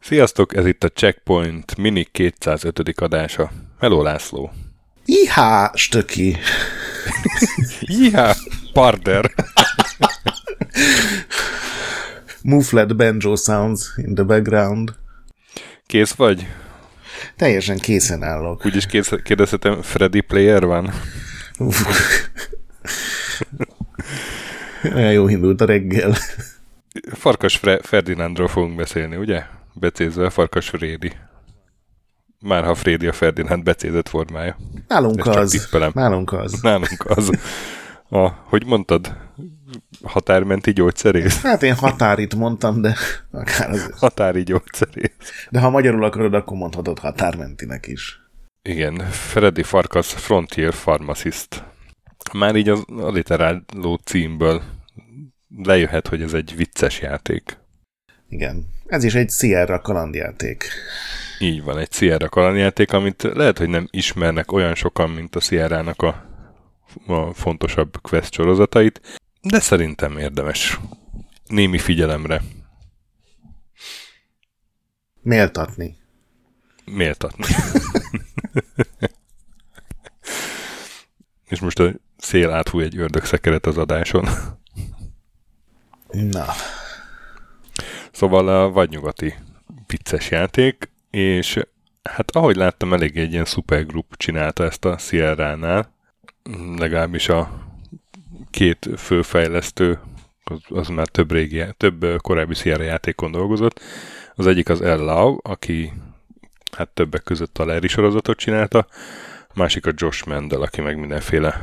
Sziasztok, ez itt a Checkpoint Mini 205. adása. Hello László. Ihá, stöki. Ihá, parder. Muffled banjo sounds in the background. Kész vagy? Teljesen készen állok. Úgyis kérdezhetem, Freddy Player van? Olyan jó indult a reggel. Farkas Fre- Ferdinandról fogunk beszélni, ugye? Becézve Farkas Frédi. Már ha Frédi a Ferdinand becézett formája. Nálunk csak az. Nálunk az. Nálunk az. A, hogy mondtad? Határmenti gyógyszerész? Hát én határit mondtam, de akár az. Határi gyógyszerész. De ha magyarul akarod, akkor mondhatod határmentinek is. Igen, Freddy Farkas Frontier Pharmacist. Már így az alliteráló címből lejöhet, hogy ez egy vicces játék. Igen. Ez is egy Sierra kalandjáték. Így van, egy Sierra kalandjáték, amit lehet, hogy nem ismernek olyan sokan, mint a Sierra-nak a, a fontosabb quest sorozatait, de szerintem érdemes némi figyelemre Méltatni. méltatni. És most a szél átfúj egy ördögszekeret az adáson. Na. Szóval a vadnyugati vicces játék, és hát ahogy láttam, elég egy ilyen supergroup csinálta ezt a Sierra-nál, legalábbis a két főfejlesztő, az, az már több, régi, több korábbi Sierra játékon dolgozott. Az egyik az El Lau, aki hát többek között a Larry sorozatot csinálta, a másik a Josh Mendel, aki meg mindenféle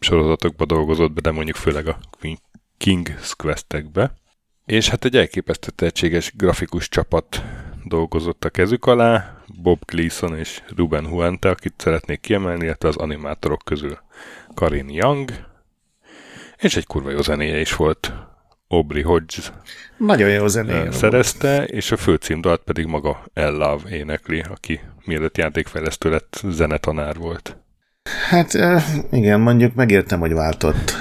sorozatokba dolgozott be, de mondjuk főleg a King's Quest-ekbe. És hát egy elképesztő tehetséges grafikus csapat dolgozott a kezük alá, Bob Gleason és Ruben Huente, akit szeretnék kiemelni, illetve az animátorok közül Karin Young, és egy kurva jó zenéje is volt. Aubrey Hodges Nagyon jó ö, zené. szerezte, és a főcímdalt pedig maga El Love énekli, aki mielőtt játékfejlesztő lett, zenetanár volt. Hát igen, mondjuk megértem, hogy váltott.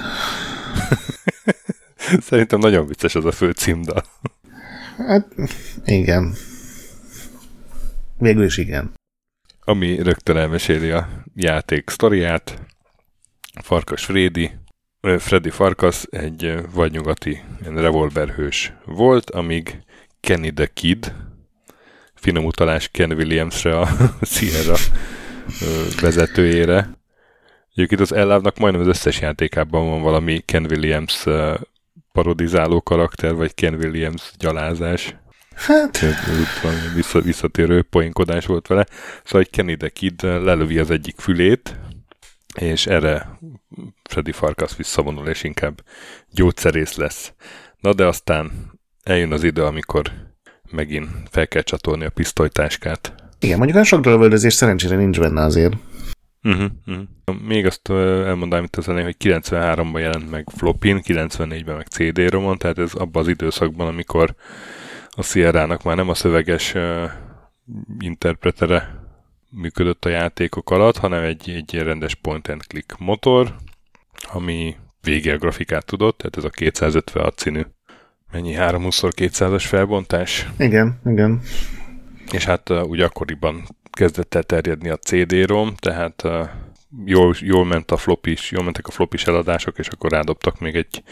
Szerintem nagyon vicces az a főcímdal. Hát igen. Végül is igen. ami rögtön elmeséli a játék sztoriát. Farkas Freddy, Freddy Farkas egy vadnyugati revolverhős volt, amíg Kenny the Kid, finom utalás Ken Williamsre a Sierra vezetőjére. Egyébként az Ellávnak majdnem az összes játékában van valami Ken Williams parodizáló karakter, vagy Ken Williams gyalázás. Hát, vissza, visszatérő poénkodás volt vele. Szóval egy Kenny the Kid lelövi az egyik fülét, és erre Freddy Farkas visszavonul, és inkább gyógyszerész lesz. Na de aztán eljön az idő, amikor megint fel kell csatolni a pisztolytáskát. igen, mondjuk olyan sok lövöldözés szerencsére nincs benne azért. Uh-huh, uh-huh. Még azt elmondanám itt az elején, hogy 93-ban jelent meg Flopin, 94-ben meg CD-romon, tehát ez abban az időszakban, amikor a Sierra-nak már nem a szöveges uh, interpretere működött a játékok alatt, hanem egy, egy rendes point-and-click motor, ami végig grafikát tudott, tehát ez a 256 színű mennyi? 320x200-as felbontás, Igen, igen. és hát uh, ugye akkoriban kezdett el terjedni a CD-rom, tehát uh, jól, jól ment a flop is, jól mentek a flop is eladások, és akkor rádobtak még egy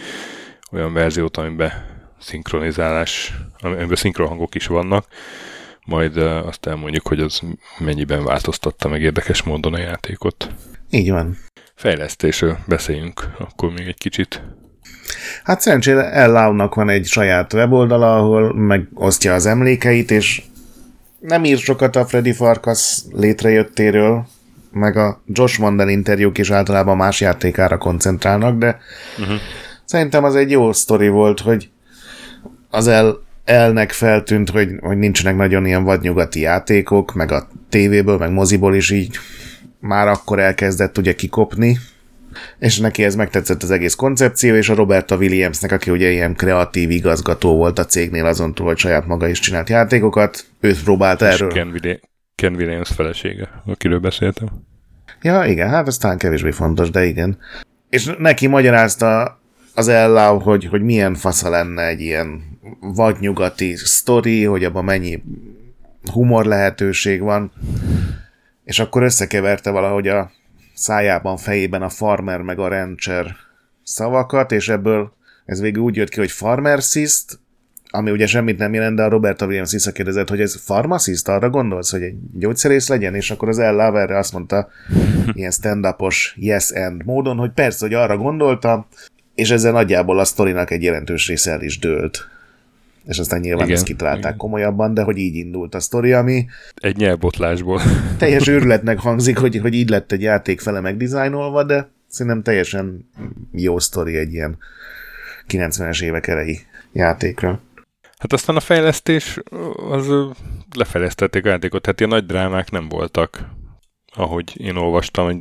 olyan verziót, amiben szinkronizálás, amiben szinkronhangok is vannak, majd azt elmondjuk, hogy az mennyiben változtatta meg érdekes módon a játékot. Így van. Fejlesztésről beszéljünk akkor még egy kicsit. Hát szerencsére Ellau-nak van egy saját weboldala, ahol megosztja az emlékeit, és nem ír sokat a Freddy Farkas létrejöttéről, meg a Josh Mondel interjúk is általában más játékára koncentrálnak, de uh-huh. szerintem az egy jó sztori volt, hogy az el, elnek feltűnt, hogy, hogy nincsenek nagyon ilyen vadnyugati játékok, meg a tévéből, meg moziból is így már akkor elkezdett ugye kikopni, és neki ez megtetszett az egész koncepció, és a Roberta Williamsnek, aki ugye ilyen kreatív igazgató volt a cégnél azon túl, hogy saját maga is csinált játékokat, őt próbálta És erről. Ken, Willi- Ken Williams felesége, akiről beszéltem. Ja, igen, hát ez talán kevésbé fontos, de igen. És neki magyarázta az Ellau, hogy, hogy milyen fasza lenne egy ilyen vadnyugati sztori, hogy abban mennyi humor lehetőség van, és akkor összekeverte valahogy a szájában, fejében a farmer meg a rancher szavakat, és ebből ez végül úgy jött ki, hogy pharmacist, ami ugye semmit nem jelent, de a Robert Williams visszakérdezett, hogy ez pharmacist, arra gondolsz, hogy egy gyógyszerész legyen, és akkor az El erre azt mondta, ilyen stand-upos yes and módon, hogy persze, hogy arra gondolta, és ezzel nagyjából a sztorinak egy jelentős része el is dőlt. És aztán nyilván igen, ezt kitalálták igen. komolyabban, de hogy így indult a sztori, ami... Egy nyelvbotlásból. Teljes őrületnek hangzik, hogy, hogy így lett egy játék fele megdizájnolva, de szerintem teljesen jó sztori egy ilyen 90-es évek elejé játékra. Hát aztán a fejlesztés, az lefejlesztették a játékot, hát ilyen nagy drámák nem voltak. Ahogy én olvastam, hogy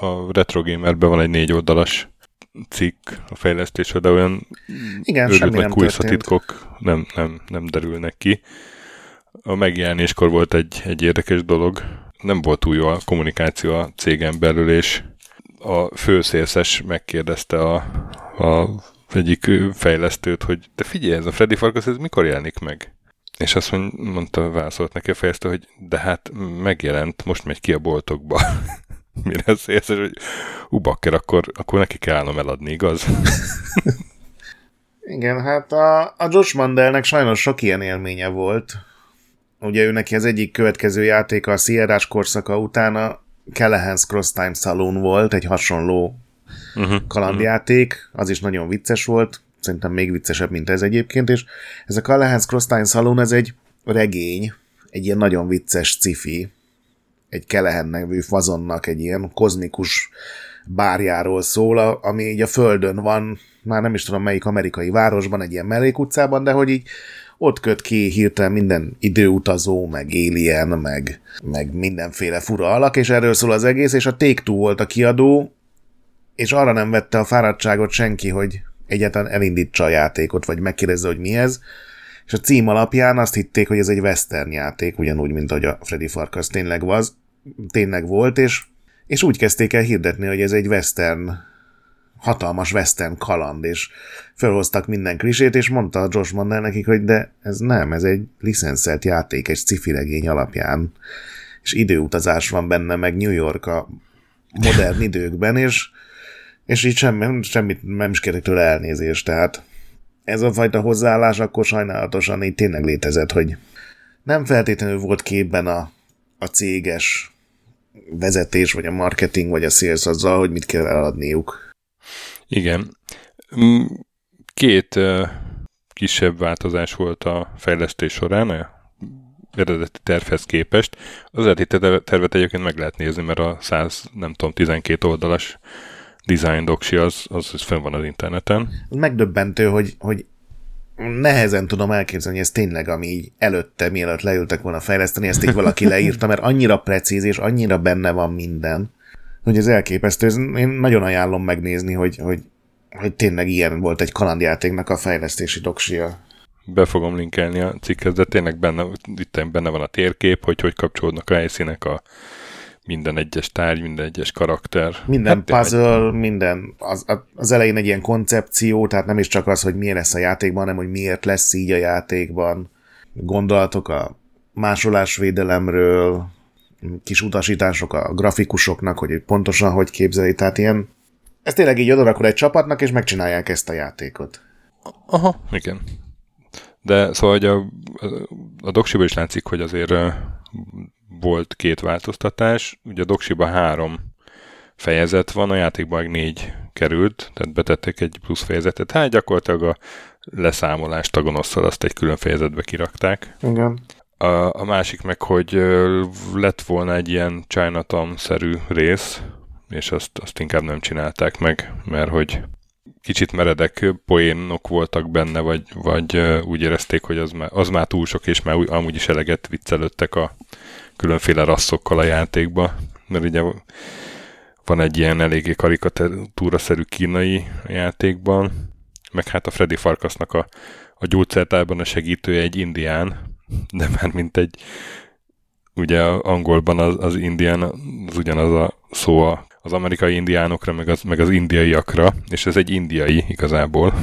a Retro Gamerben van egy négy oldalas cikk a fejlesztésre, de olyan Igen, semmi nem titkok nem, nem, nem derülnek ki. A megjelenéskor volt egy, egy érdekes dolog. Nem volt túl jó a kommunikáció a cégen belül, és a főszélszes megkérdezte a, a egyik fejlesztőt, hogy de figyelj, ez a Freddy Farkas, ez mikor jelenik meg? És azt mondta, válaszolt neki a fejlesztő, hogy de hát megjelent, most megy ki a boltokba. Mire ez hogy ubakker, akkor, akkor neki kell állnom eladni, igaz? Igen, hát a, a Josh Mandelnek sajnos sok ilyen élménye volt. Ugye ő neki az egyik következő játéka a sierra korszaka után a Callahan's Cross Time Saloon volt, egy hasonló uh-huh, kalandjáték, az is nagyon vicces volt, szerintem még viccesebb, mint ez egyébként, és ez a Callahan's Cross Time Saloon, ez egy regény, egy ilyen nagyon vicces cifi, egy Kelehen nevű fazonnak egy ilyen kozmikus bárjáról szól, ami így a földön van, már nem is tudom melyik amerikai városban, egy ilyen mellékutcában, de hogy így ott köt ki hirtelen minden időutazó, meg alien, meg, meg mindenféle fura alak, és erről szól az egész, és a take volt a kiadó, és arra nem vette a fáradtságot senki, hogy egyáltalán elindítsa a játékot, vagy megkérdezze, hogy mi ez, és a cím alapján azt hitték, hogy ez egy western játék, ugyanúgy, mint ahogy a Freddy Farkas tényleg, was, tényleg volt, és, és úgy kezdték el hirdetni, hogy ez egy western, hatalmas western kaland, és felhoztak minden klisét, és mondta a Josh Mandel nekik, hogy de ez nem, ez egy licenszelt játék, egy sci regény alapján, és időutazás van benne, meg New York a modern időkben, és, és így semmi, semmit nem is kérek tőle elnézést, tehát ez a fajta hozzáállás akkor sajnálatosan így tényleg létezett, hogy nem feltétlenül volt képben a, a céges vezetés, vagy a marketing, vagy a sales azzal, hogy mit kell eladniuk. Igen. Két uh, kisebb változás volt a fejlesztés során, a eredeti tervhez képest. Az eredeti tervet egyébként meg lehet nézni, mert a 100, nem tudom, 12 oldalas design doksi az, az, az fenn van az interneten. Megdöbbentő, hogy, hogy nehezen tudom elképzelni, hogy ez tényleg, ami így előtte, mielőtt leültek volna fejleszteni, ezt így valaki leírta, mert annyira precíz és annyira benne van minden, hogy ez elképesztő. Ez, én nagyon ajánlom megnézni, hogy, hogy, hogy tényleg ilyen volt egy kalandjátéknak a fejlesztési doksia. Be fogom linkelni a cikkhez, de tényleg benne, itt benne van a térkép, hogy hogy kapcsolódnak a helyszínek a minden egyes tárgy, minden egyes karakter. Minden hát, puzzle, egy... minden, az, az elején egy ilyen koncepció, tehát nem is csak az, hogy milyen lesz a játékban, hanem hogy miért lesz így a játékban. Gondolatok a másolásvédelemről, kis utasítások a grafikusoknak, hogy pontosan hogy képzeli, tehát ilyen ez tényleg így odarakod egy csapatnak, és megcsinálják ezt a játékot. Aha, igen. De szóval hogy a, a doksiból is látszik, hogy azért volt két változtatás. Ugye a Doksiba három fejezet van, a játékban meg négy került, tehát betettek egy plusz fejezetet. Hát gyakorlatilag a leszámolást a gonoszszal azt egy külön fejezetbe kirakták. Igen. A, a másik meg, hogy lett volna egy ilyen Chinatown-szerű rész, és azt, azt inkább nem csinálták meg, mert hogy kicsit meredek poénok voltak benne, vagy, vagy úgy érezték, hogy az már, az már túl sok, és már amúgy is eleget viccelődtek a különféle rasszokkal a játékba, mert ugye van egy ilyen eléggé karikatúraszerű kínai játékban, meg hát a Freddy Farkasnak a, a gyógyszertárban a segítője egy indián, de már mint egy ugye angolban az, az indián az ugyanaz a szó az amerikai indiánokra, meg az, meg az indiaiakra, és ez egy indiai igazából.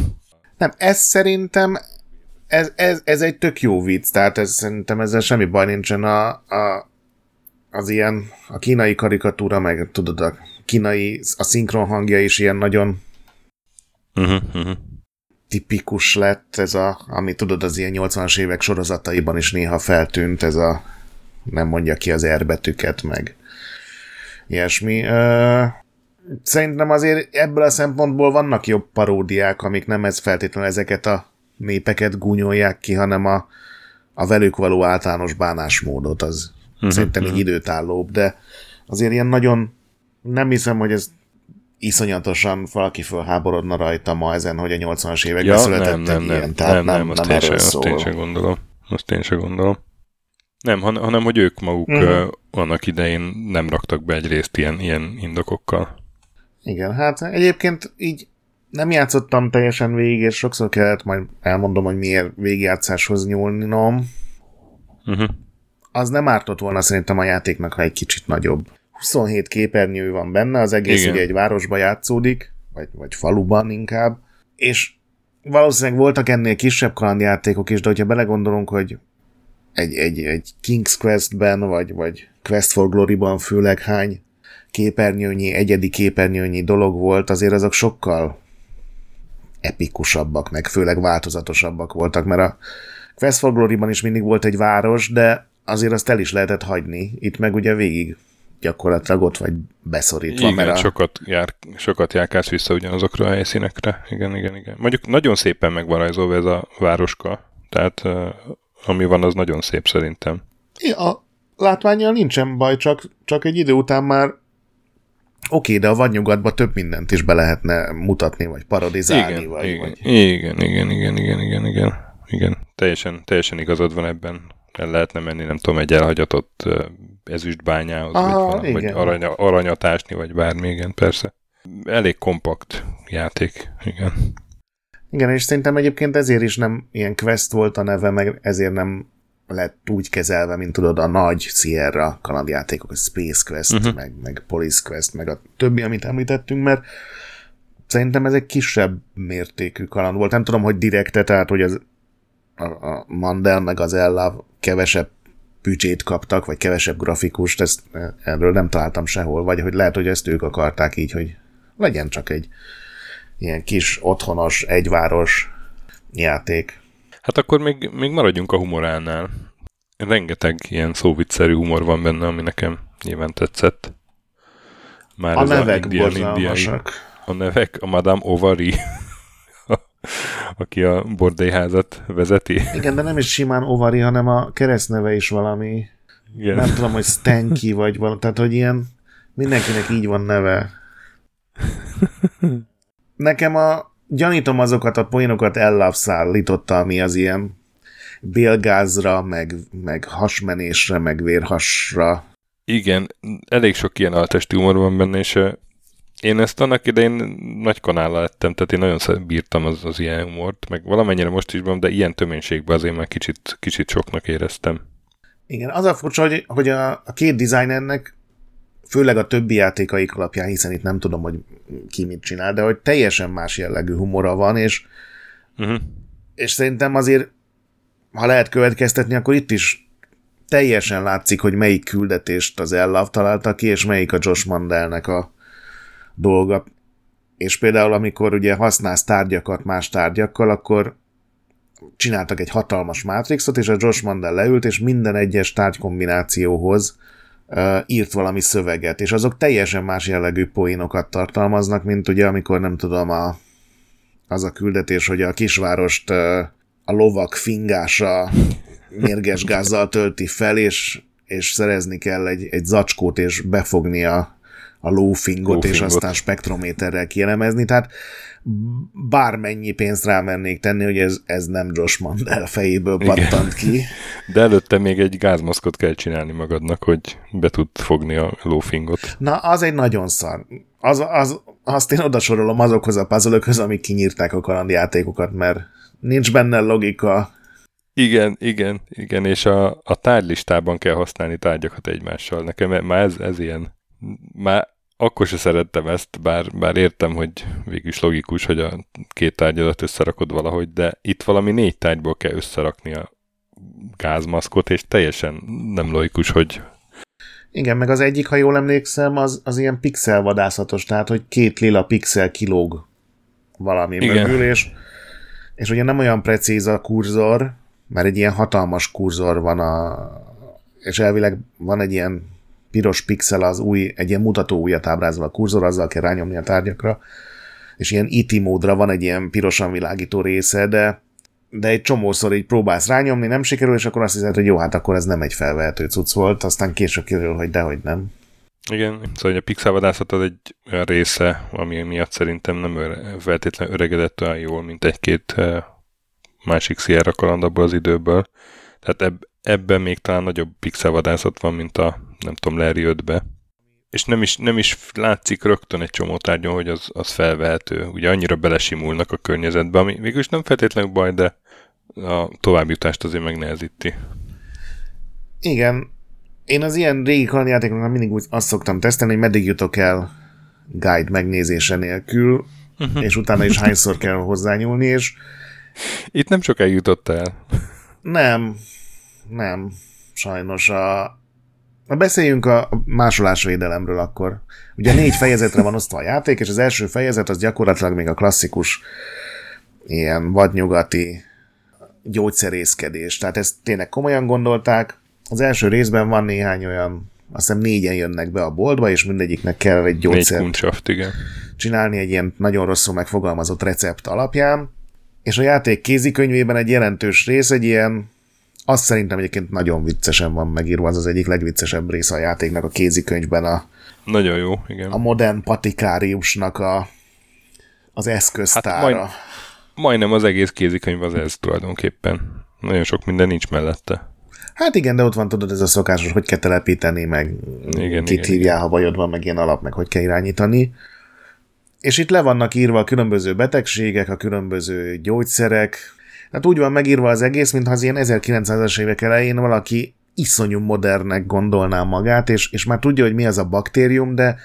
Nem, ez szerintem ez, ez, ez egy tök jó vicc, tehát ez, szerintem ezzel semmi baj nincsen a, a, az ilyen, a kínai karikatúra, meg tudod, a kínai, a szinkron hangja is ilyen nagyon uh-huh, uh-huh. tipikus lett, ez a, ami tudod, az ilyen 80-as évek sorozataiban is néha feltűnt, ez a nem mondja ki az erbetüket, meg ilyesmi. Szerintem azért ebből a szempontból vannak jobb paródiák, amik nem ez feltétlenül ezeket a népeket gúnyolják ki, hanem a, a velük való általános bánásmódot, az uh-huh, szerintem uh-huh. így időtállóbb, de azért ilyen nagyon nem hiszem, hogy ez iszonyatosan valaki fölháborodna rajta ma ezen, hogy a 80-as években ja, született nem, nem, ilyen, nem, tehát nem, nem, nem, azt, én sem, azt én sem gondolom. Azt én sem gondolom. Nem, han, hanem hogy ők maguk uh-huh. uh, annak idején nem raktak be egy részt ilyen, ilyen indokokkal. Igen, hát egyébként így nem játszottam teljesen végig, és sokszor kellett, majd elmondom, hogy miért végigjátszáshoz nyúlnom. Uh-huh. Az nem ártott volna szerintem a játéknak, ha egy kicsit nagyobb. 27 képernyő van benne, az egész Igen. ugye egy városba játszódik, vagy, vagy faluban inkább, és valószínűleg voltak ennél kisebb kalandjátékok is, de hogyha belegondolunk, hogy egy, egy, egy King's Quest-ben, vagy, vagy Quest for Glory-ban főleg hány képernyőnyi, egyedi képernyőnyi dolog volt, azért azok sokkal epikusabbak, meg főleg változatosabbak voltak, mert a Quest for Glory-ban is mindig volt egy város, de azért azt el is lehetett hagyni. Itt meg ugye végig gyakorlatilag ott vagy beszorítva. Igen, mert a... sokat, jár, sokat járkálsz vissza ugyanazokra a helyszínekre. Igen, igen, igen. Mondjuk nagyon szépen rajzolva ez a városka, tehát ami van, az nagyon szép szerintem. Ja, a látványjal nincsen baj, csak, csak egy idő után már Oké, de a vadnyugatban több mindent is be lehetne mutatni, vagy parodizálni, igen, vagy, igen, vagy... Igen, igen, igen, igen, igen, igen, igen. Teljesen, teljesen igazad van ebben. El lehetne menni, nem tudom, egy elhagyatott ezüstbányához, Aha, vagy, valami, vagy arany, aranyatásni, vagy bármi, igen, persze. Elég kompakt játék, igen. Igen, és szerintem egyébként ezért is nem ilyen quest volt a neve, meg ezért nem lett úgy kezelve, mint tudod, a nagy Sierra kalandjátékok, a Space Quest, uh-huh. meg, meg Police Quest, meg a többi, amit említettünk, mert szerintem ez egy kisebb mértékű kaland volt. Nem tudom, hogy direkte, tehát hogy az, a, a Mandel meg az Ella kevesebb büdzsét kaptak, vagy kevesebb grafikust, ezt, erről nem találtam sehol, vagy hogy lehet, hogy ezt ők akarták így, hogy legyen csak egy ilyen kis, otthonos, egyváros játék. Hát akkor még, még maradjunk a humoránál. Rengeteg ilyen szóvicszerű humor van benne, ami nekem nyilván tetszett. Már a nevek a indiai, A nevek, a Madame Ovary, aki a bordélyházat vezeti. Igen, de nem is simán Ovary, hanem a keresztneve is valami. Igen. Nem tudom, hogy Stanky vagy valami, tehát hogy ilyen mindenkinek így van neve. Nekem a gyanítom azokat a poénokat ellapszállította, ami az ilyen bélgázra, meg, meg hasmenésre, meg vérhasra. Igen, elég sok ilyen altesti humor van benne, és én ezt annak idején nagy kanállal lettem, tehát én nagyon bírtam az, az ilyen humort, meg valamennyire most is van, de ilyen töménységben azért már kicsit, kicsit soknak éreztem. Igen, az a furcsa, hogy, hogy a, a két designernek főleg a többi játékaik alapján, hiszen itt nem tudom, hogy ki mit csinál, de hogy teljesen más jellegű humora van, és, uh-huh. és szerintem azért, ha lehet következtetni, akkor itt is teljesen látszik, hogy melyik küldetést az Ellav találta ki, és melyik a Josh Mandelnek a dolga. És például, amikor ugye használsz tárgyakat más tárgyakkal, akkor csináltak egy hatalmas mátrixot, és a Josh Mandel leült, és minden egyes tárgykombinációhoz uh, írt valami szöveget, és azok teljesen más jellegű poénokat tartalmaznak, mint ugye amikor nem tudom, a, az a küldetés, hogy a kisvárost a lovak fingása mérges gázzal tölti fel, és, és szerezni kell egy, egy zacskót, és befogni a, a lófingot, és aztán spektrométerrel kielemezni, tehát bármennyi pénzt rámennék tenni, hogy ez, ez nem Josh Mandel fejéből pattant ki. De előtte még egy gázmaszkot kell csinálni magadnak, hogy be tud fogni a lófingot. Na, az egy nagyon szar. Az, az, azt én odasorolom azokhoz a puzzle amik kinyírták a kalandjátékokat, mert nincs benne logika. Igen, igen, igen, és a, a tárgylistában kell használni tárgyakat egymással. Nekem már ez, ez ilyen, már akkor se szerettem ezt, bár, bár értem, hogy végül is logikus, hogy a két tárgyadat összerakod valahogy, de itt valami négy tárgyból kell összerakni a gázmaszkot, és teljesen nem logikus, hogy... Igen, meg az egyik, ha jól emlékszem, az, az ilyen pixel vadászatos, tehát, hogy két lila pixel kilóg valami Igen. mögül, és, és ugye nem olyan precíz a kurzor, mert egy ilyen hatalmas kurzor van a, és elvileg van egy ilyen piros pixel az új, egy ilyen mutató újat ábrázol a kurzor, azzal kell rányomni a tárgyakra, és ilyen IT e módra van egy ilyen pirosan világító része, de de egy csomószor így próbálsz rányomni, nem sikerül, és akkor azt hiszed, hogy jó, hát akkor ez nem egy felvehető cucc volt, aztán később kiderül, hogy dehogy nem. Igen, szóval a pixelvadászat az egy olyan része, ami miatt szerintem nem feltétlenül öregedett olyan jól, mint egy-két másik Sierra kaland abból az időből. Tehát eb- ebben még talán nagyobb pixelvadászat van, mint a, nem tudom, Larry 5-be. És nem is, nem is látszik rögtön egy csomó tárgyon, hogy az, az felvehető. Ugye annyira belesimulnak a környezetbe, ami mégis nem feltétlenül baj, de a továbbjutást azért megnehezíti. Igen. Én az ilyen régi kalandjátékoknak mindig úgy azt szoktam tesztelni, hogy meddig jutok el guide megnézése nélkül, uh-huh. és utána is hányszor kell hozzányúlni, és itt nem sok eljutott el. Nem, nem, sajnos. A beszéljünk a másolásvédelemről akkor. Ugye négy fejezetre van osztva a játék, és az első fejezet az gyakorlatilag még a klasszikus ilyen vadnyugati gyógyszerészkedés. Tehát ezt tényleg komolyan gondolták. Az első részben van néhány olyan, azt hiszem négyen jönnek be a boltba, és mindegyiknek kell egy gyógyszert igen. csinálni egy ilyen nagyon rosszul megfogalmazott recept alapján és a játék kézikönyvében egy jelentős rész egy ilyen, azt szerintem egyébként nagyon viccesen van megírva, az az egyik legviccesebb része a játéknak a kézikönyvben a nagyon jó, igen. A modern patikáriusnak a, az eszköztára. Hát majd, majdnem az egész kézikönyv az ez tulajdonképpen. Nagyon sok minden nincs mellette. Hát igen, de ott van tudod ez a szokásos, hogy kell telepíteni, meg igen, kit igen, hívjál, igen. ha bajod van, meg ilyen alap, meg hogy kell irányítani. És itt le vannak írva a különböző betegségek, a különböző gyógyszerek. Hát úgy van megírva az egész, mintha az ilyen 1900-as évek elején valaki iszonyú modernnek gondolná magát, és, és már tudja, hogy mi az a baktérium, de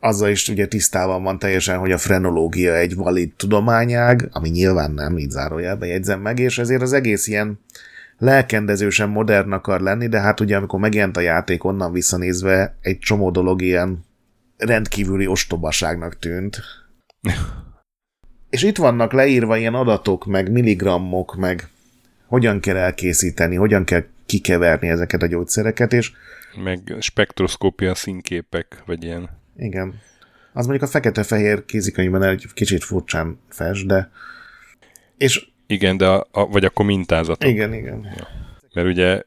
azzal is ugye tisztában van teljesen, hogy a frenológia egy valid tudományág, ami nyilván nem, így zárójelben jegyzem meg, és ezért az egész ilyen lelkendezősen modern akar lenni, de hát ugye amikor megjelent a játék onnan visszanézve, egy csomó dolog ilyen rendkívüli ostobaságnak tűnt. És itt vannak leírva ilyen adatok, meg milligrammok, meg hogyan kell elkészíteni, hogyan kell kikeverni ezeket a gyógyszereket, és... Meg spektroszkópia színképek, vagy ilyen. Igen. Az mondjuk a fekete-fehér kézikönyvben egy kicsit furcsán fes, de... És... Igen, de a, a, vagy akkor mintázatok. Igen, igen. Ja. Mert ugye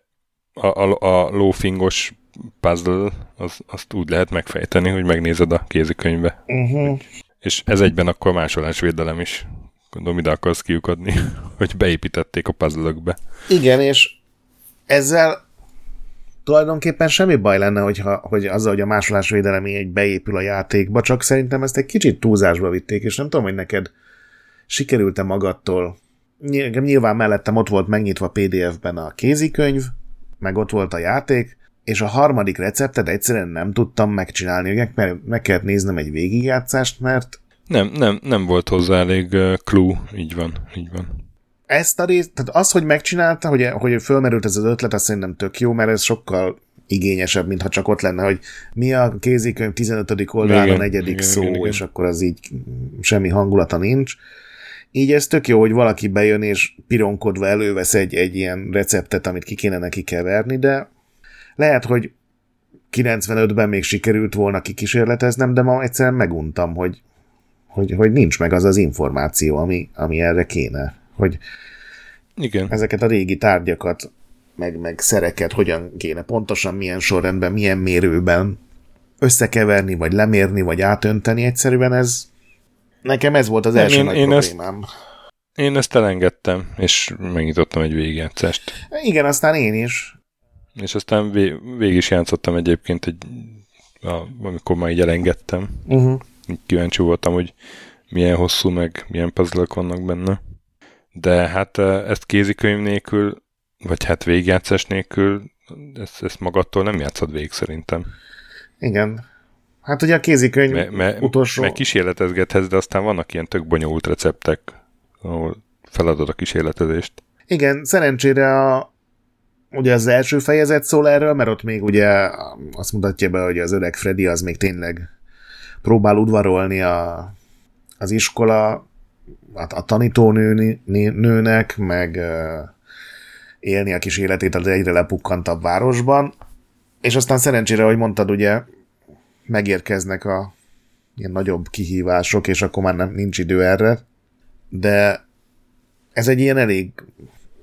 a, a, a lófingos puzzle, az, azt úgy lehet megfejteni, hogy megnézed a kézikönyvbe. Uh-huh. És ez egyben akkor másolásvédelem is. Gondolom ide akarsz kiukadni, hogy beépítették a puzzle Igen, és ezzel tulajdonképpen semmi baj lenne, hogyha, hogy azzal, hogy a másolásvédelem egy beépül a játékba, csak szerintem ezt egy kicsit túlzásba vitték, és nem tudom, hogy neked sikerült-e magadtól. Nyilván mellettem ott volt megnyitva PDF-ben a kézikönyv, meg ott volt a játék, és a harmadik receptet egyszerűen nem tudtam megcsinálni, mert meg kellett néznem egy végigjátszást, mert... Nem, nem, nem volt hozzá elég uh, clue, így van, így van. Ezt a részt, tehát az, hogy megcsinálta, hogy, hogy fölmerült ez az ötlet, azt szerintem tök jó, mert ez sokkal igényesebb, mintha csak ott lenne, hogy mi a kézikönyv 15. oldalán igen, a negyedik igen, szó, igen, igen. és akkor az így semmi hangulata nincs. Így ez tök jó, hogy valaki bejön és pironkodva elővesz egy, egy ilyen receptet, amit ki kéne neki keverni, de lehet, hogy 95-ben még sikerült volna kikísérleteznem, de ma egyszerűen meguntam, hogy, hogy, hogy nincs meg az az információ, ami, ami erre kéne. Hogy Igen. ezeket a régi tárgyakat, meg, meg szereket hogyan kéne pontosan, milyen sorrendben, milyen mérőben összekeverni, vagy lemérni, vagy átönteni. Egyszerűen ez nekem ez volt az első én, nagy én problémám. Ezt, én ezt elengedtem, és megnyitottam egy végigjátszást. Igen, aztán én is. És aztán vég, végig is játszottam egyébként, egy, a, amikor már így elengedtem. Uh-huh. Kíváncsi voltam, hogy milyen hosszú, meg milyen puzzle vannak benne. De hát ezt kézikönyv nélkül vagy hát végigjátszás nélkül ezt, ezt magattól nem játszod végig szerintem. Igen. Hát ugye a kézikönyv me, me, utolsó... Meg kísérletezgethez, de aztán vannak ilyen tök bonyolult receptek, ahol feladod a kísérletezést. Igen, szerencsére a, ugye az első fejezet szól erről, mert ott még ugye azt mutatja be, hogy az öreg Freddy az még tényleg próbál udvarolni a, az iskola, a, a tanítónőnek, nőnek, meg élni a kis életét az egyre lepukkantabb városban, és aztán szerencsére, hogy mondtad, ugye megérkeznek a ilyen nagyobb kihívások, és akkor már nem, nincs idő erre, de ez egy ilyen elég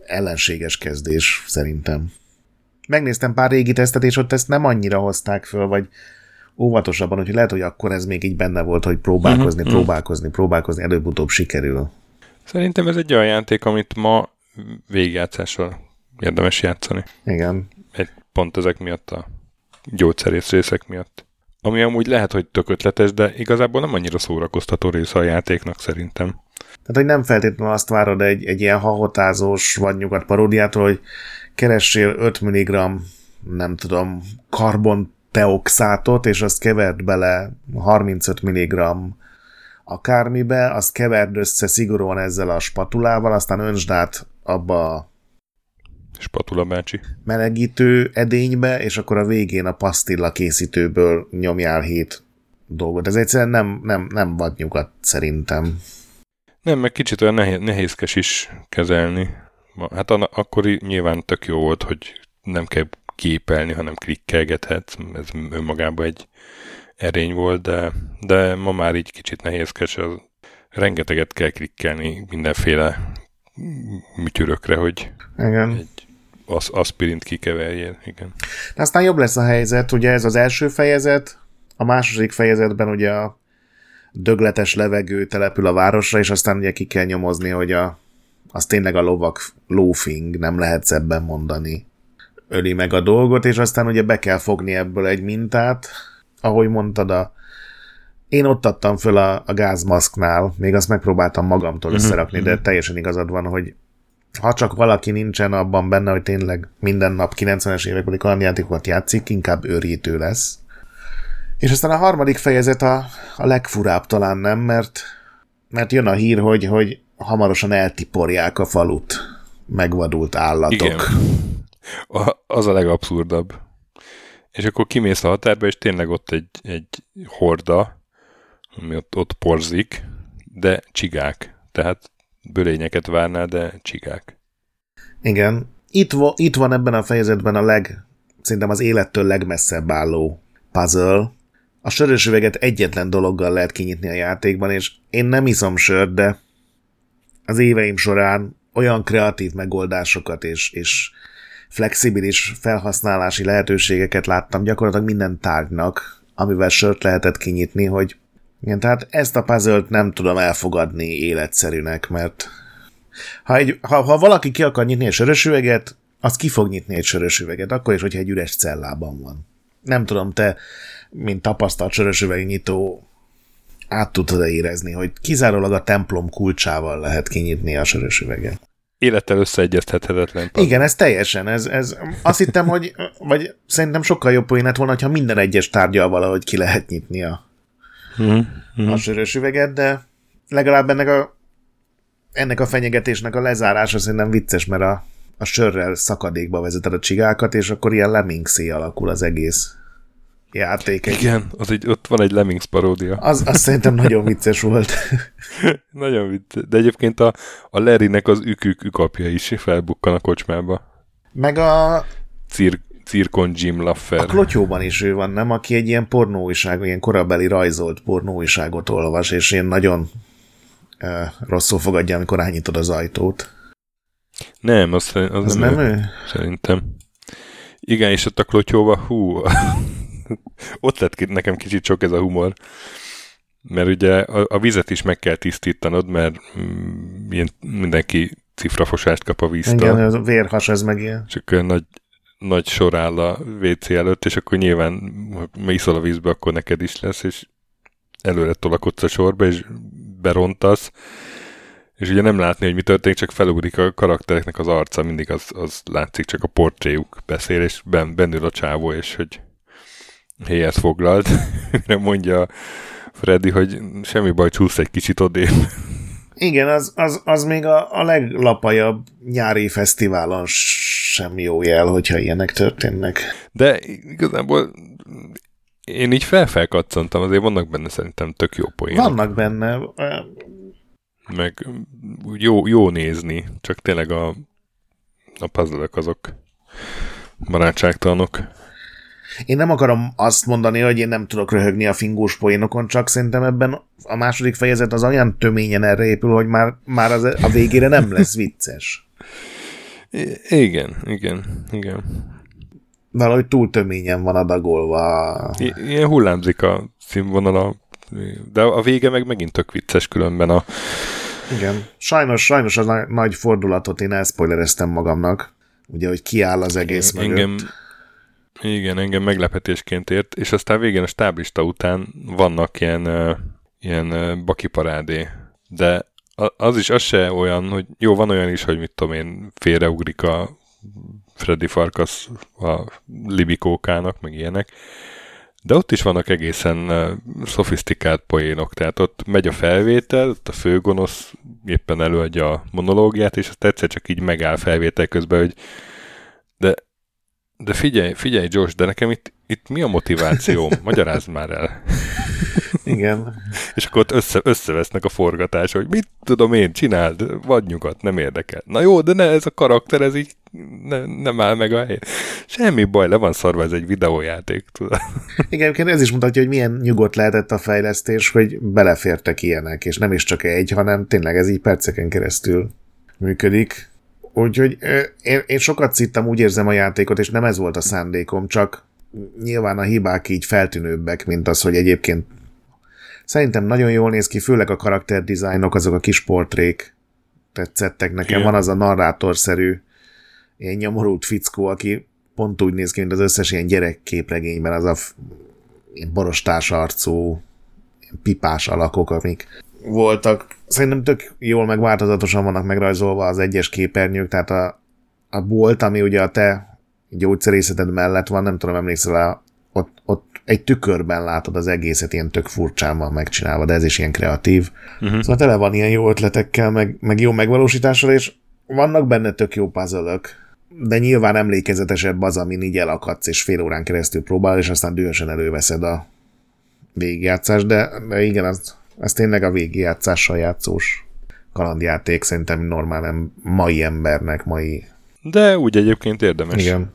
ellenséges kezdés, szerintem. Megnéztem pár régi tesztet, és ott ezt nem annyira hozták föl, vagy óvatosabban, hogy lehet, hogy akkor ez még így benne volt, hogy próbálkozni, uh-huh. próbálkozni, próbálkozni, előbb-utóbb sikerül. Szerintem ez egy olyan játék, amit ma végigjátszással érdemes játszani. Igen. Egy pont ezek miatt a gyógyszerész részek miatt. Ami amúgy lehet, hogy tök ötletes, de igazából nem annyira szórakoztató része a játéknak szerintem. Tehát, hogy nem feltétlenül azt várod egy, egy ilyen hahotázós vagy nyugat paródiától, hogy keressél 5 mg nem tudom, karbon teoxátot, és azt kevert bele 35 mg akármibe, azt keverd össze szigorúan ezzel a spatulával, aztán öntsd át abba a Spatula bácsi. melegítő edénybe, és akkor a végén a pasztilla készítőből nyomjál hét dolgot. Ez egyszerűen nem, nem, nem vadnyugat szerintem. Nem, meg kicsit olyan nehéz, nehézkes is kezelni. Hát akkor nyilván tök jó volt, hogy nem kell képelni, hanem klikkelgethetsz. Ez önmagában egy erény volt, de, de ma már így kicsit nehézkes. Az, rengeteget kell klikkelni mindenféle műtyörökre, hogy Igen. egy az, aspirint kikeverjél, igen. De aztán jobb lesz a helyzet, ugye ez az első fejezet, a második fejezetben ugye a dögletes levegő települ a városra, és aztán ugye ki kell nyomozni, hogy a, az tényleg a lovak loafing, nem lehet ebben mondani. Öli meg a dolgot, és aztán ugye be kell fogni ebből egy mintát, ahogy mondtad, a, én ott adtam föl a, a gázmaszknál, még azt megpróbáltam magamtól uh-huh, összerakni, uh-huh. de teljesen igazad van, hogy ha csak valaki nincsen abban benne, hogy tényleg minden nap 90-es évekbeli kalandjátékokat játszik, inkább őrítő lesz. És aztán a harmadik fejezet a, a legfurább talán nem, mert, mert jön a hír, hogy, hogy hamarosan eltiporják a falut megvadult állatok. Igen. A, az a legabszurdabb. És akkor kimész a határba, és tényleg ott egy, egy horda, ami ott, ott porzik, de csigák. Tehát bölényeket várnál, de csigák. Igen. Itt, vo- itt van ebben a fejezetben a leg, szerintem az élettől legmesszebb álló puzzle. A sörös üveget egyetlen dologgal lehet kinyitni a játékban, és én nem iszom sört, de az éveim során olyan kreatív megoldásokat és, és flexibilis felhasználási lehetőségeket láttam gyakorlatilag minden tárgynak, amivel sört lehetett kinyitni, hogy igen, tehát ezt a puzzle nem tudom elfogadni életszerűnek, mert ha, egy, ha, ha valaki ki akar nyitni egy sörös üveget, az ki fog nyitni egy sörös üveget, akkor is, hogyha egy üres cellában van. Nem tudom, te, mint tapasztalt sörös üvegnyitó, át tudod érezni, hogy kizárólag a templom kulcsával lehet kinyitni a sörös üveget. Élettel összeegyeztethetetlen. Igen, ez teljesen. Ez, ez, azt hittem, hogy, vagy szerintem sokkal jobb poén lett volna, ha minden egyes tárgyal valahogy ki lehet nyitni a mm-hmm. a sörös üveget, de legalább ennek a, ennek a fenyegetésnek a lezárása szerintem vicces, mert a, a sörrel szakadékba vezeted a csigákat, és akkor ilyen Lemmingszé alakul az egész játék. Igen, az egy, ott van egy Lemmings paródia. Az, az szerintem nagyon vicces volt. nagyon vicces. De egyébként a, a Larrynek az ükük ükapja is felbukkan a kocsmába. Meg a... Cir, Cirkon Jim Laffer. A klotyóban is ő van, nem? Aki egy ilyen pornóiság, ilyen korabeli rajzolt pornóiságot olvas, és ilyen nagyon uh, rosszul fogadja, amikor ányítod az ajtót. Nem, az, az, az nem, nem ő, ő? Szerintem. Igen, és ott a klotyóba, hú, ott lett nekem kicsit sok ez a humor. Mert ugye a, a vizet is meg kell tisztítanod, mert mm, ilyen mindenki cifrafosást kap a víztől. Igen, az vérhas ez meg ilyen. Csak olyan nagy nagy sor áll a WC előtt, és akkor nyilván, ha iszol a vízbe, akkor neked is lesz, és előre tolakodsz a sorba, és berontasz, és ugye nem látni, hogy mi történik, csak felugrik a karaktereknek az arca, mindig az, az látszik, csak a portréjuk beszél, és ben, bennül a csávó, és hogy helyet foglalt, mire mondja Freddy, hogy semmi baj, csúsz egy kicsit odébb. Igen, az, az, az még a, a leglapajabb nyári fesztiválon sem jó jel, hogyha ilyenek történnek. De igazából én így felfelkatszantam, azért vannak benne szerintem tök jó poénok. Vannak benne. Meg jó, jó nézni, csak tényleg a, a puzzle azok barátságtalanok. Én nem akarom azt mondani, hogy én nem tudok röhögni a fingós poénokon, csak szerintem ebben a második fejezet az olyan töményen erre épül, hogy már, már az a végére nem lesz vicces. I- igen, igen, igen. Valahogy túl töményen van adagolva. I- ilyen hullámzik a színvonala, de a vége meg megint tök vicces különben a... Igen. Sajnos, sajnos az nagy fordulatot én elspoilereztem magamnak. Ugye, hogy kiáll az egész engem, mögött. Igen, engem meglepetésként ért, és aztán végén a stáblista után vannak ilyen, ilyen bakiparádé, de az is, az se olyan, hogy jó, van olyan is, hogy mit tudom én, félreugrik a Freddy Farkas a libikókának, meg ilyenek, de ott is vannak egészen szofisztikált poénok, tehát ott megy a felvétel, ott a főgonosz éppen előadja a monológiát, és azt egyszer csak így megáll felvétel közben, hogy de de figyelj, figyelj, Josh, de nekem itt, itt mi a motiváció? Magyarázd már el. Igen. És akkor ott össze, összevesznek a forgatás, hogy mit tudom én, csináld, vagy nyugat, nem érdekel. Na jó, de ne, ez a karakter, ez így ne, nem áll meg a helyén. Semmi baj, le van szarva, ez egy videójáték, tudod. Igen, ez is mutatja, hogy milyen nyugodt lehetett a fejlesztés, hogy belefértek ilyenek, és nem is csak egy, hanem tényleg ez így perceken keresztül működik. Úgyhogy én, én sokat szittem, úgy érzem a játékot, és nem ez volt a szándékom, csak nyilván a hibák így feltűnőbbek, mint az, hogy egyébként szerintem nagyon jól néz ki, főleg a karakterdizájnok, azok a kis portrék tetszettek nekem. Igen. Van az a narrátorszerű, ilyen nyomorult fickó, aki pont úgy néz ki, mint az összes ilyen gyerekképregényben, az a borostás arcú, pipás alakok, amik voltak. Szerintem tök jól meg változatosan vannak megrajzolva az egyes képernyők, tehát a, a bolt, ami ugye a te gyógyszerészeted mellett van, nem tudom, emlékszel rá, ott, ott egy tükörben látod az egészet, ilyen tök furcsán van megcsinálva, de ez is ilyen kreatív. Uh-huh. Szóval tele van ilyen jó ötletekkel, meg, meg jó megvalósítással, és vannak benne tök jó puzzle de nyilván emlékezetesebb az, amin így elakadsz, és fél órán keresztül próbál, és aztán dühösen előveszed a végigjátszást, de, de igen, az, ez tényleg a végigjátszással játszós kalandjáték, szerintem normál nem, mai embernek, mai... De úgy egyébként érdemes. Igen.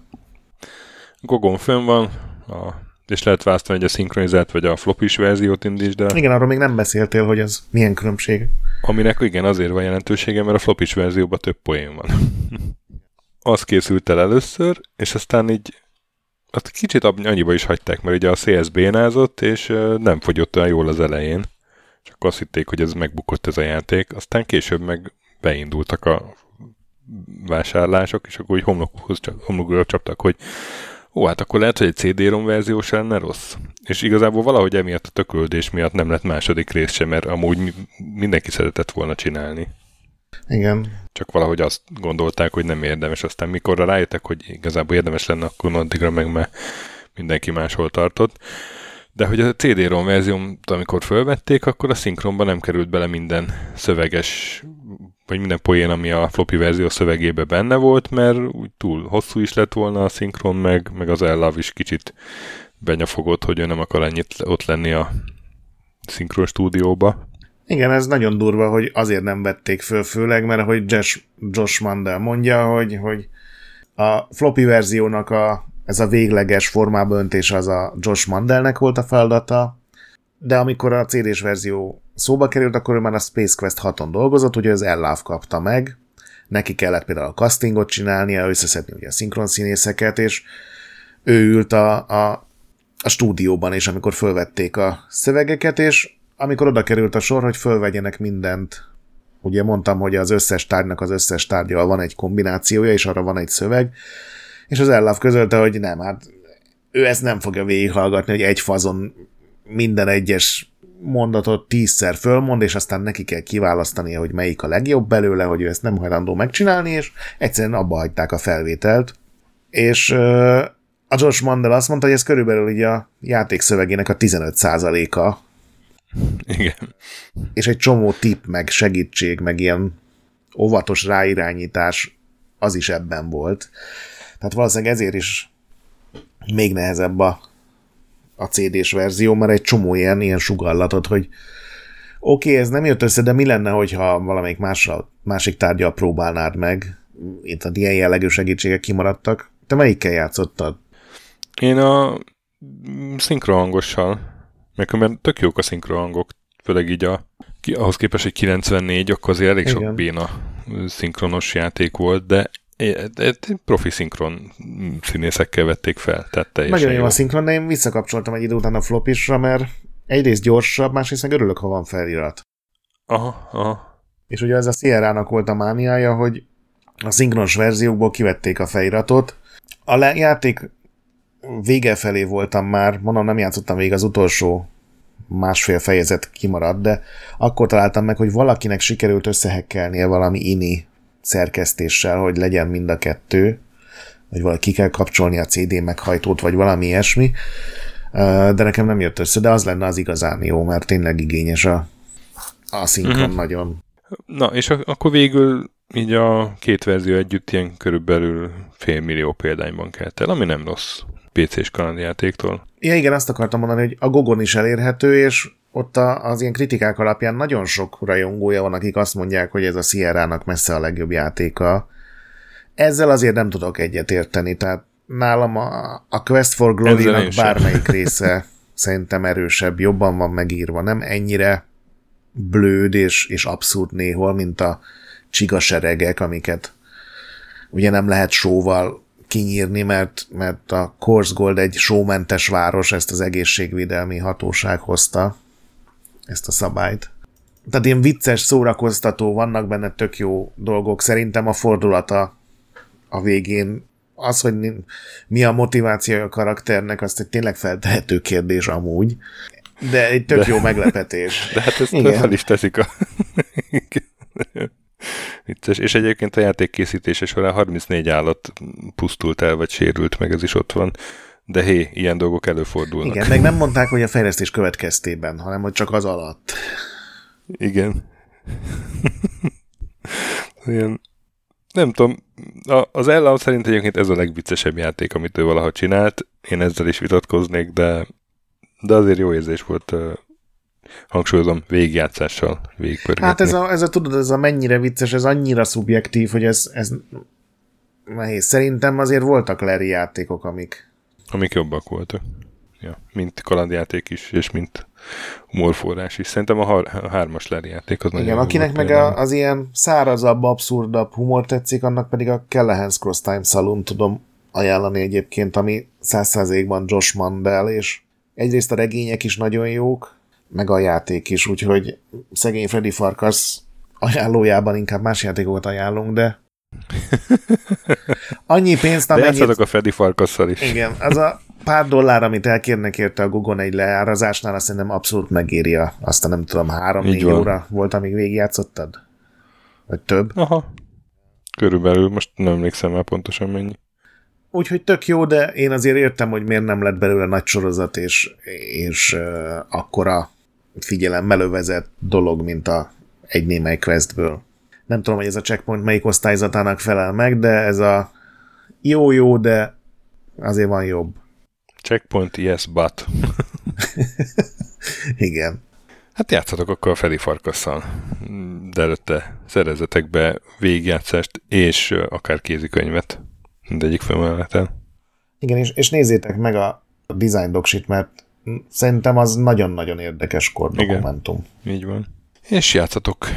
Gogon fönn van, a, és lehet választani, hogy a szinkronizált vagy a flopis verziót indítsd el. Igen, arról még nem beszéltél, hogy az milyen különbség. Aminek igen, azért van jelentősége, mert a flopis verzióban több poén van. az készült el először, és aztán így azt kicsit annyiba is hagyták, mert ugye a CS bénázott, és nem fogyott olyan jól az elején. Csak azt hitték, hogy ez megbukott ez a játék. Aztán később meg beindultak a vásárlások, és akkor úgy homlokhoz, homlokra csaptak, hogy ó, hát akkor lehet, hogy egy CD-ROM verzió sem lenne rossz. És igazából valahogy emiatt a tököldés miatt nem lett második rész sem, mert amúgy mindenki szeretett volna csinálni. Igen. Csak valahogy azt gondolták, hogy nem érdemes. Aztán mikorra rájöttek, hogy igazából érdemes lenne, akkor addigra meg már mindenki máshol tartott. De hogy a CD-ROM verziót, amikor fölvették, akkor a szinkronban nem került bele minden szöveges, vagy minden poén, ami a floppy verzió szövegébe benne volt, mert úgy túl hosszú is lett volna a szinkron, meg, meg az Ellav is kicsit benyafogott, hogy ő nem akar ennyit ott lenni a szinkron stúdióba. Igen, ez nagyon durva, hogy azért nem vették föl, főleg, mert hogy Josh, Josh Mandel mondja, hogy, hogy a floppy verziónak a, ez a végleges formába öntés az a Josh Mandelnek volt a feladata, de amikor a CD-s verzió szóba került, akkor ő már a Space Quest 6-on dolgozott, ugye az Ellav kapta meg, neki kellett például a castingot csinálnia, összeszedni ugye a szinkron színészeket, és ő ült a, a, a stúdióban, és amikor fölvették a szövegeket, és amikor oda került a sor, hogy fölvegyenek mindent, ugye mondtam, hogy az összes tárgynak az összes tárgyal van egy kombinációja, és arra van egy szöveg, és az Ellav közölte, hogy nem, hát ő ezt nem fogja végighallgatni, hogy egy fazon minden egyes mondatot tízszer fölmond, és aztán neki kell kiválasztania, hogy melyik a legjobb belőle, hogy ő ezt nem hajlandó megcsinálni, és egyszerűen abba hagyták a felvételt. És a Josh Mandel azt mondta, hogy ez körülbelül így a játék szövegének a 15%-a. Igen. És egy csomó tip, meg segítség, meg ilyen óvatos ráirányítás az is ebben volt. Tehát valószínűleg ezért is még nehezebb a, a CD-s verzió, mert egy csomó ilyen, ilyen sugallatot, hogy oké, okay, ez nem jött össze, de mi lenne, hogyha valamelyik mással, másik tárgyal próbálnád meg? Itt a ilyen jellegű segítségek kimaradtak. Te melyikkel játszottad? Én a szinkrohangossal, mert tök jók a szinkrohangok, főleg így a, ahhoz képest, hogy 94, akkor azért elég Igen. sok béna szinkronos játék volt, de profi szinkron színészekkel vették fel, tehát teljesen Nagyon jó, jó a szinkron, de én visszakapcsoltam egy idő után a flopisra, mert egyrészt gyorsabb, másrészt meg örülök, ha van felirat. Aha, aha. És ugye ez a Sierra-nak volt a mániája, hogy a szinkronos verziókból kivették a feliratot. A le- játék vége felé voltam már, mondom, nem játszottam végig az utolsó másfél fejezet kimaradt, de akkor találtam meg, hogy valakinek sikerült összehekkelnie valami ini szerkesztéssel, hogy legyen mind a kettő, vagy valaki kell kapcsolni a CD meghajtót, vagy valami ilyesmi, de nekem nem jött össze, de az lenne az igazán jó, mert tényleg igényes a, a szinkron uh-huh. nagyon. Na, és akkor végül így a két verzió együtt ilyen körülbelül fél millió példányban kelt el, ami nem rossz. PC-s kalandjátéktól. Ja igen, azt akartam mondani, hogy a Gogon is elérhető, és ott a, az ilyen kritikák alapján nagyon sok rajongója van, akik azt mondják, hogy ez a Sierra-nak messze a legjobb játéka. Ezzel azért nem tudok egyet érteni, tehát nálam a, a Quest for Glory-nak bármelyik része szerintem erősebb, jobban van megírva, nem ennyire blőd és, és abszurd néhol, mint a csigaseregek, amiket ugye nem lehet sóval kinyírni, mert, mert a Gold egy sómentes város, ezt az egészségvédelmi hatóság hozta, ezt a szabályt. Tehát ilyen vicces, szórakoztató, vannak benne tök jó dolgok. Szerintem a fordulata a végén az, hogy mi a motivációja a karakternek, azt egy tényleg feltehető kérdés amúgy. De egy tök de, jó meglepetés. De hát ezt fel is teszik a... Vicces. És egyébként a játék készítése során 34 állat pusztult el, vagy sérült meg, ez is ott van. De hé, ilyen dolgok előfordulnak. Igen, meg nem mondták, hogy a fejlesztés következtében, hanem hogy csak az alatt. Igen. ilyen, nem tudom, az Ella szerint egyébként ez a legviccesebb játék, amit ő valaha csinált. Én ezzel is vitatkoznék, de, de azért jó érzés volt hangsúlyozom, végigjátszással végigpörgetni. Hát ez a, ez a, tudod, ez a mennyire vicces, ez annyira szubjektív, hogy ez, ez nehéz. Szerintem azért voltak Larry játékok, amik... Amik jobbak voltak. Ja, mint kalandjáték is, és mint humorforrás is. Szerintem a, har- a hármas Larry játék az Igen, nagyon akinek meg a, az ilyen szárazabb, abszurdabb humor tetszik, annak pedig a Callahan's Cross Time Saloon tudom ajánlani egyébként, ami százszázalékban Josh Mandel, és egyrészt a regények is nagyon jók, meg a játék is, úgyhogy szegény Freddy Farkas ajánlójában inkább más játékokat ajánlunk, de annyi pénzt, amennyit... De a Freddy Farkasszal is. Igen, az a pár dollár, amit elkérnek érte a Google egy leárazásnál, azt szerintem abszolút megéri a, azt a nem tudom, három-négy óra volt, amíg végigjátszottad? Vagy több? Aha. Körülbelül, most nem emlékszem már pontosan mennyi. Úgyhogy tök jó, de én azért értem, hogy miért nem lett belőle nagy sorozat, és, és uh, akkora figyelemmel övezett dolog, mint a egy némely questből. Nem tudom, hogy ez a checkpoint melyik osztályzatának felel meg, de ez a jó-jó, de azért van jobb. Checkpoint, yes, but. Igen. Hát játszatok akkor a Feli Farkasszal, de előtte szerezetek be végigjátszást, és akár kézikönyvet mindegyik felmeneten. Igen, és, és nézzétek meg a design docsit, mert Szerintem az nagyon-nagyon érdekes kordokumentum. Igen, így van. És játszatok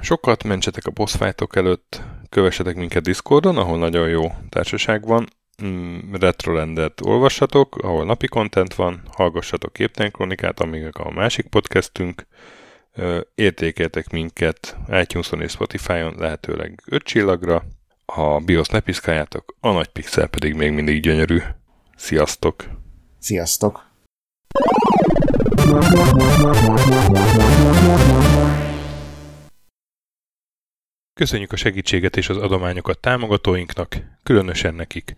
sokat, mentsetek a boss fightok előtt, kövessetek minket Discordon, ahol nagyon jó társaság van, mm, Retrolandet olvassatok, ahol napi content van, hallgassatok Képtelen Kronikát, amíg a másik podcastünk, értékeltek minket iTunes-on és Spotify-on lehetőleg 5 csillagra, a BIOS ne piszkáljátok, a nagy pixel pedig még mindig gyönyörű. Sziasztok! Sziasztok! Köszönjük a segítséget és az adományokat támogatóinknak, különösen nekik.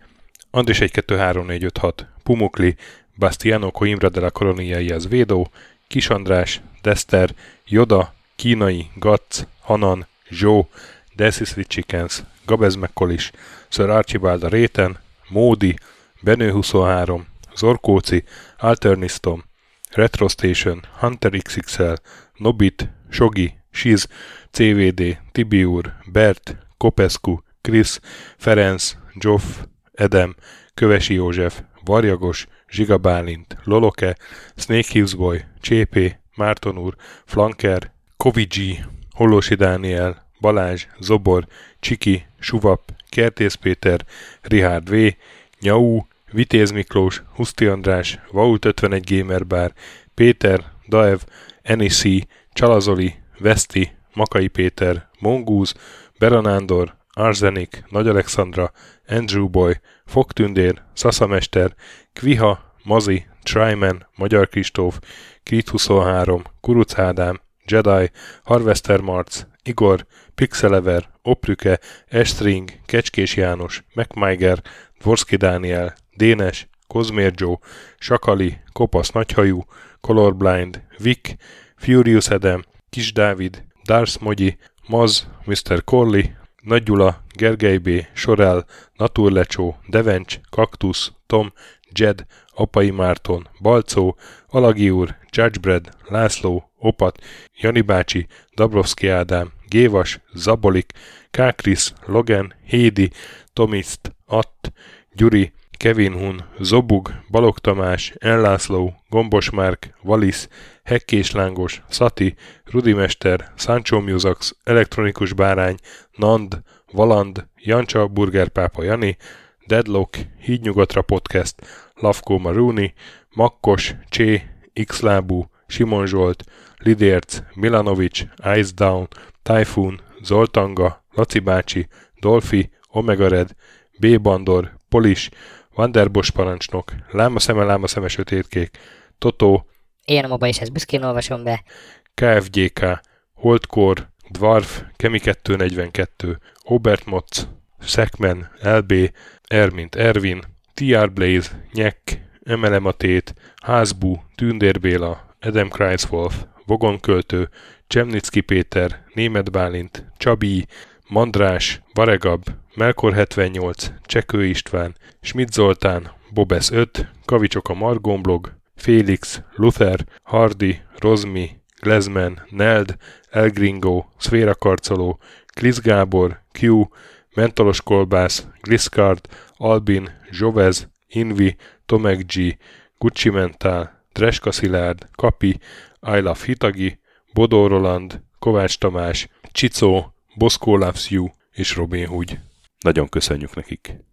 Andris 1 2 3 4 5 6, Pumukli, Bastiano Coimbra de la Colonia az Védó, Kis András, Dester, Joda, Kínai, Gatz, Hanan, Zsó, Sweet Chickens, Gabez McCollis, Sir Archibald a Réten, Módi, Benő 23, Zorkóci, Alternistom, Retro Station, Hunter XXL, Nobit, Sogi, Shiz, CVD, Tibiur, Bert, Kopescu, Krisz, Ferenc, Joff, Edem, Kövesi József, Varjagos, Zsiga Bálint, Loloke, Snake Hills Boy, Csépé, Márton úr, Flanker, Kovicsi, Hollósi Dániel, Balázs, Zobor, Csiki, Suvap, Kertész Péter, Rihárd V, Nyau, Vitéz Miklós, Huszti András, Vault 51 Gamer Bar, Péter, Daev, Enisi, Csalazoli, Veszti, Makai Péter, Mongúz, Beranándor, Arzenik, Nagy Alexandra, Andrew Boy, Fogtündér, Szaszamester, Kviha, Mazi, Tryman, Magyar Kristóf, Krit 23, Kuruc Ádám, Jedi, Harvester Marc, Igor, Pixelever, Oprüke, Estring, Kecskés János, MacMiger, Dvorski Dániel, Dénes, Kozmér Joe, Sakali, Kopasz Nagyhajú, Colorblind, Vic, Furious Edem, Kis Dávid, Dars Mogyi, Maz, Mr. Corley, Nagy Gyula, Gergely B., Sorel, Naturlecsó, Devencs, Kaktusz, Tom, Jed, Apai Márton, Balcó, Alagi úr, Judgebred, László, Opat, Jani bácsi, Dabrowski Ádám, Gévas, Zabolik, Kákris, Logan, Hédi, Tomiszt, Att, Gyuri, Kevin Hun, Zobug, Balog Tamás, Enlászló, Gombos Márk, Valisz, Hekkés Lángos, Szati, Rudimester, Sancho Musax, Elektronikus Bárány, Nand, Valand, Jancsa, Burgerpápa Jani, Deadlock, Hídnyugatra Podcast, Lavko Maruni, Makkos, Csé, Xlábú, Simon Zsolt, Lidérc, Milanovic, Ice Down, Typhoon, Zoltanga, Laci bácsi, Dolfi, Omega Red, B. Bandor, Polis, Vanderbos parancsnok, Láma szeme, láma szeme sötétkék, Totó, Én a moba is ezt büszkén olvasom be. KFGK, Holdkor, Dwarf, Kemi 242, Obert Motz, Szekmen, LB, Ermint Ervin, TR Blaze, Nyek, Emelem a Tét, Házbú, Tündér Béla, Adam Kreiswolf, Vogonköltő, Csemnicki Péter, Német Bálint, Csabi, Mandrás, Varegab, Melkor 78, Csekő István, Schmidt Zoltán, Bobesz 5, Kavicsok a Margomblog, Félix, Luther, Hardy, Rozmi, Glezman, Neld, Elgringo, Szféra Karcoló, Klisz Gábor, Q, Mentolos Kolbász, Gliscard, Albin, Zsovez, Invi, Tomek G, Gucci Mentál, Dreska Szilárd, Kapi, I Love Hitagi, Bodó Roland, Kovács Tamás, Csicó, Boszkó Loves You és Robin Hood. Nagyon köszönjük nekik!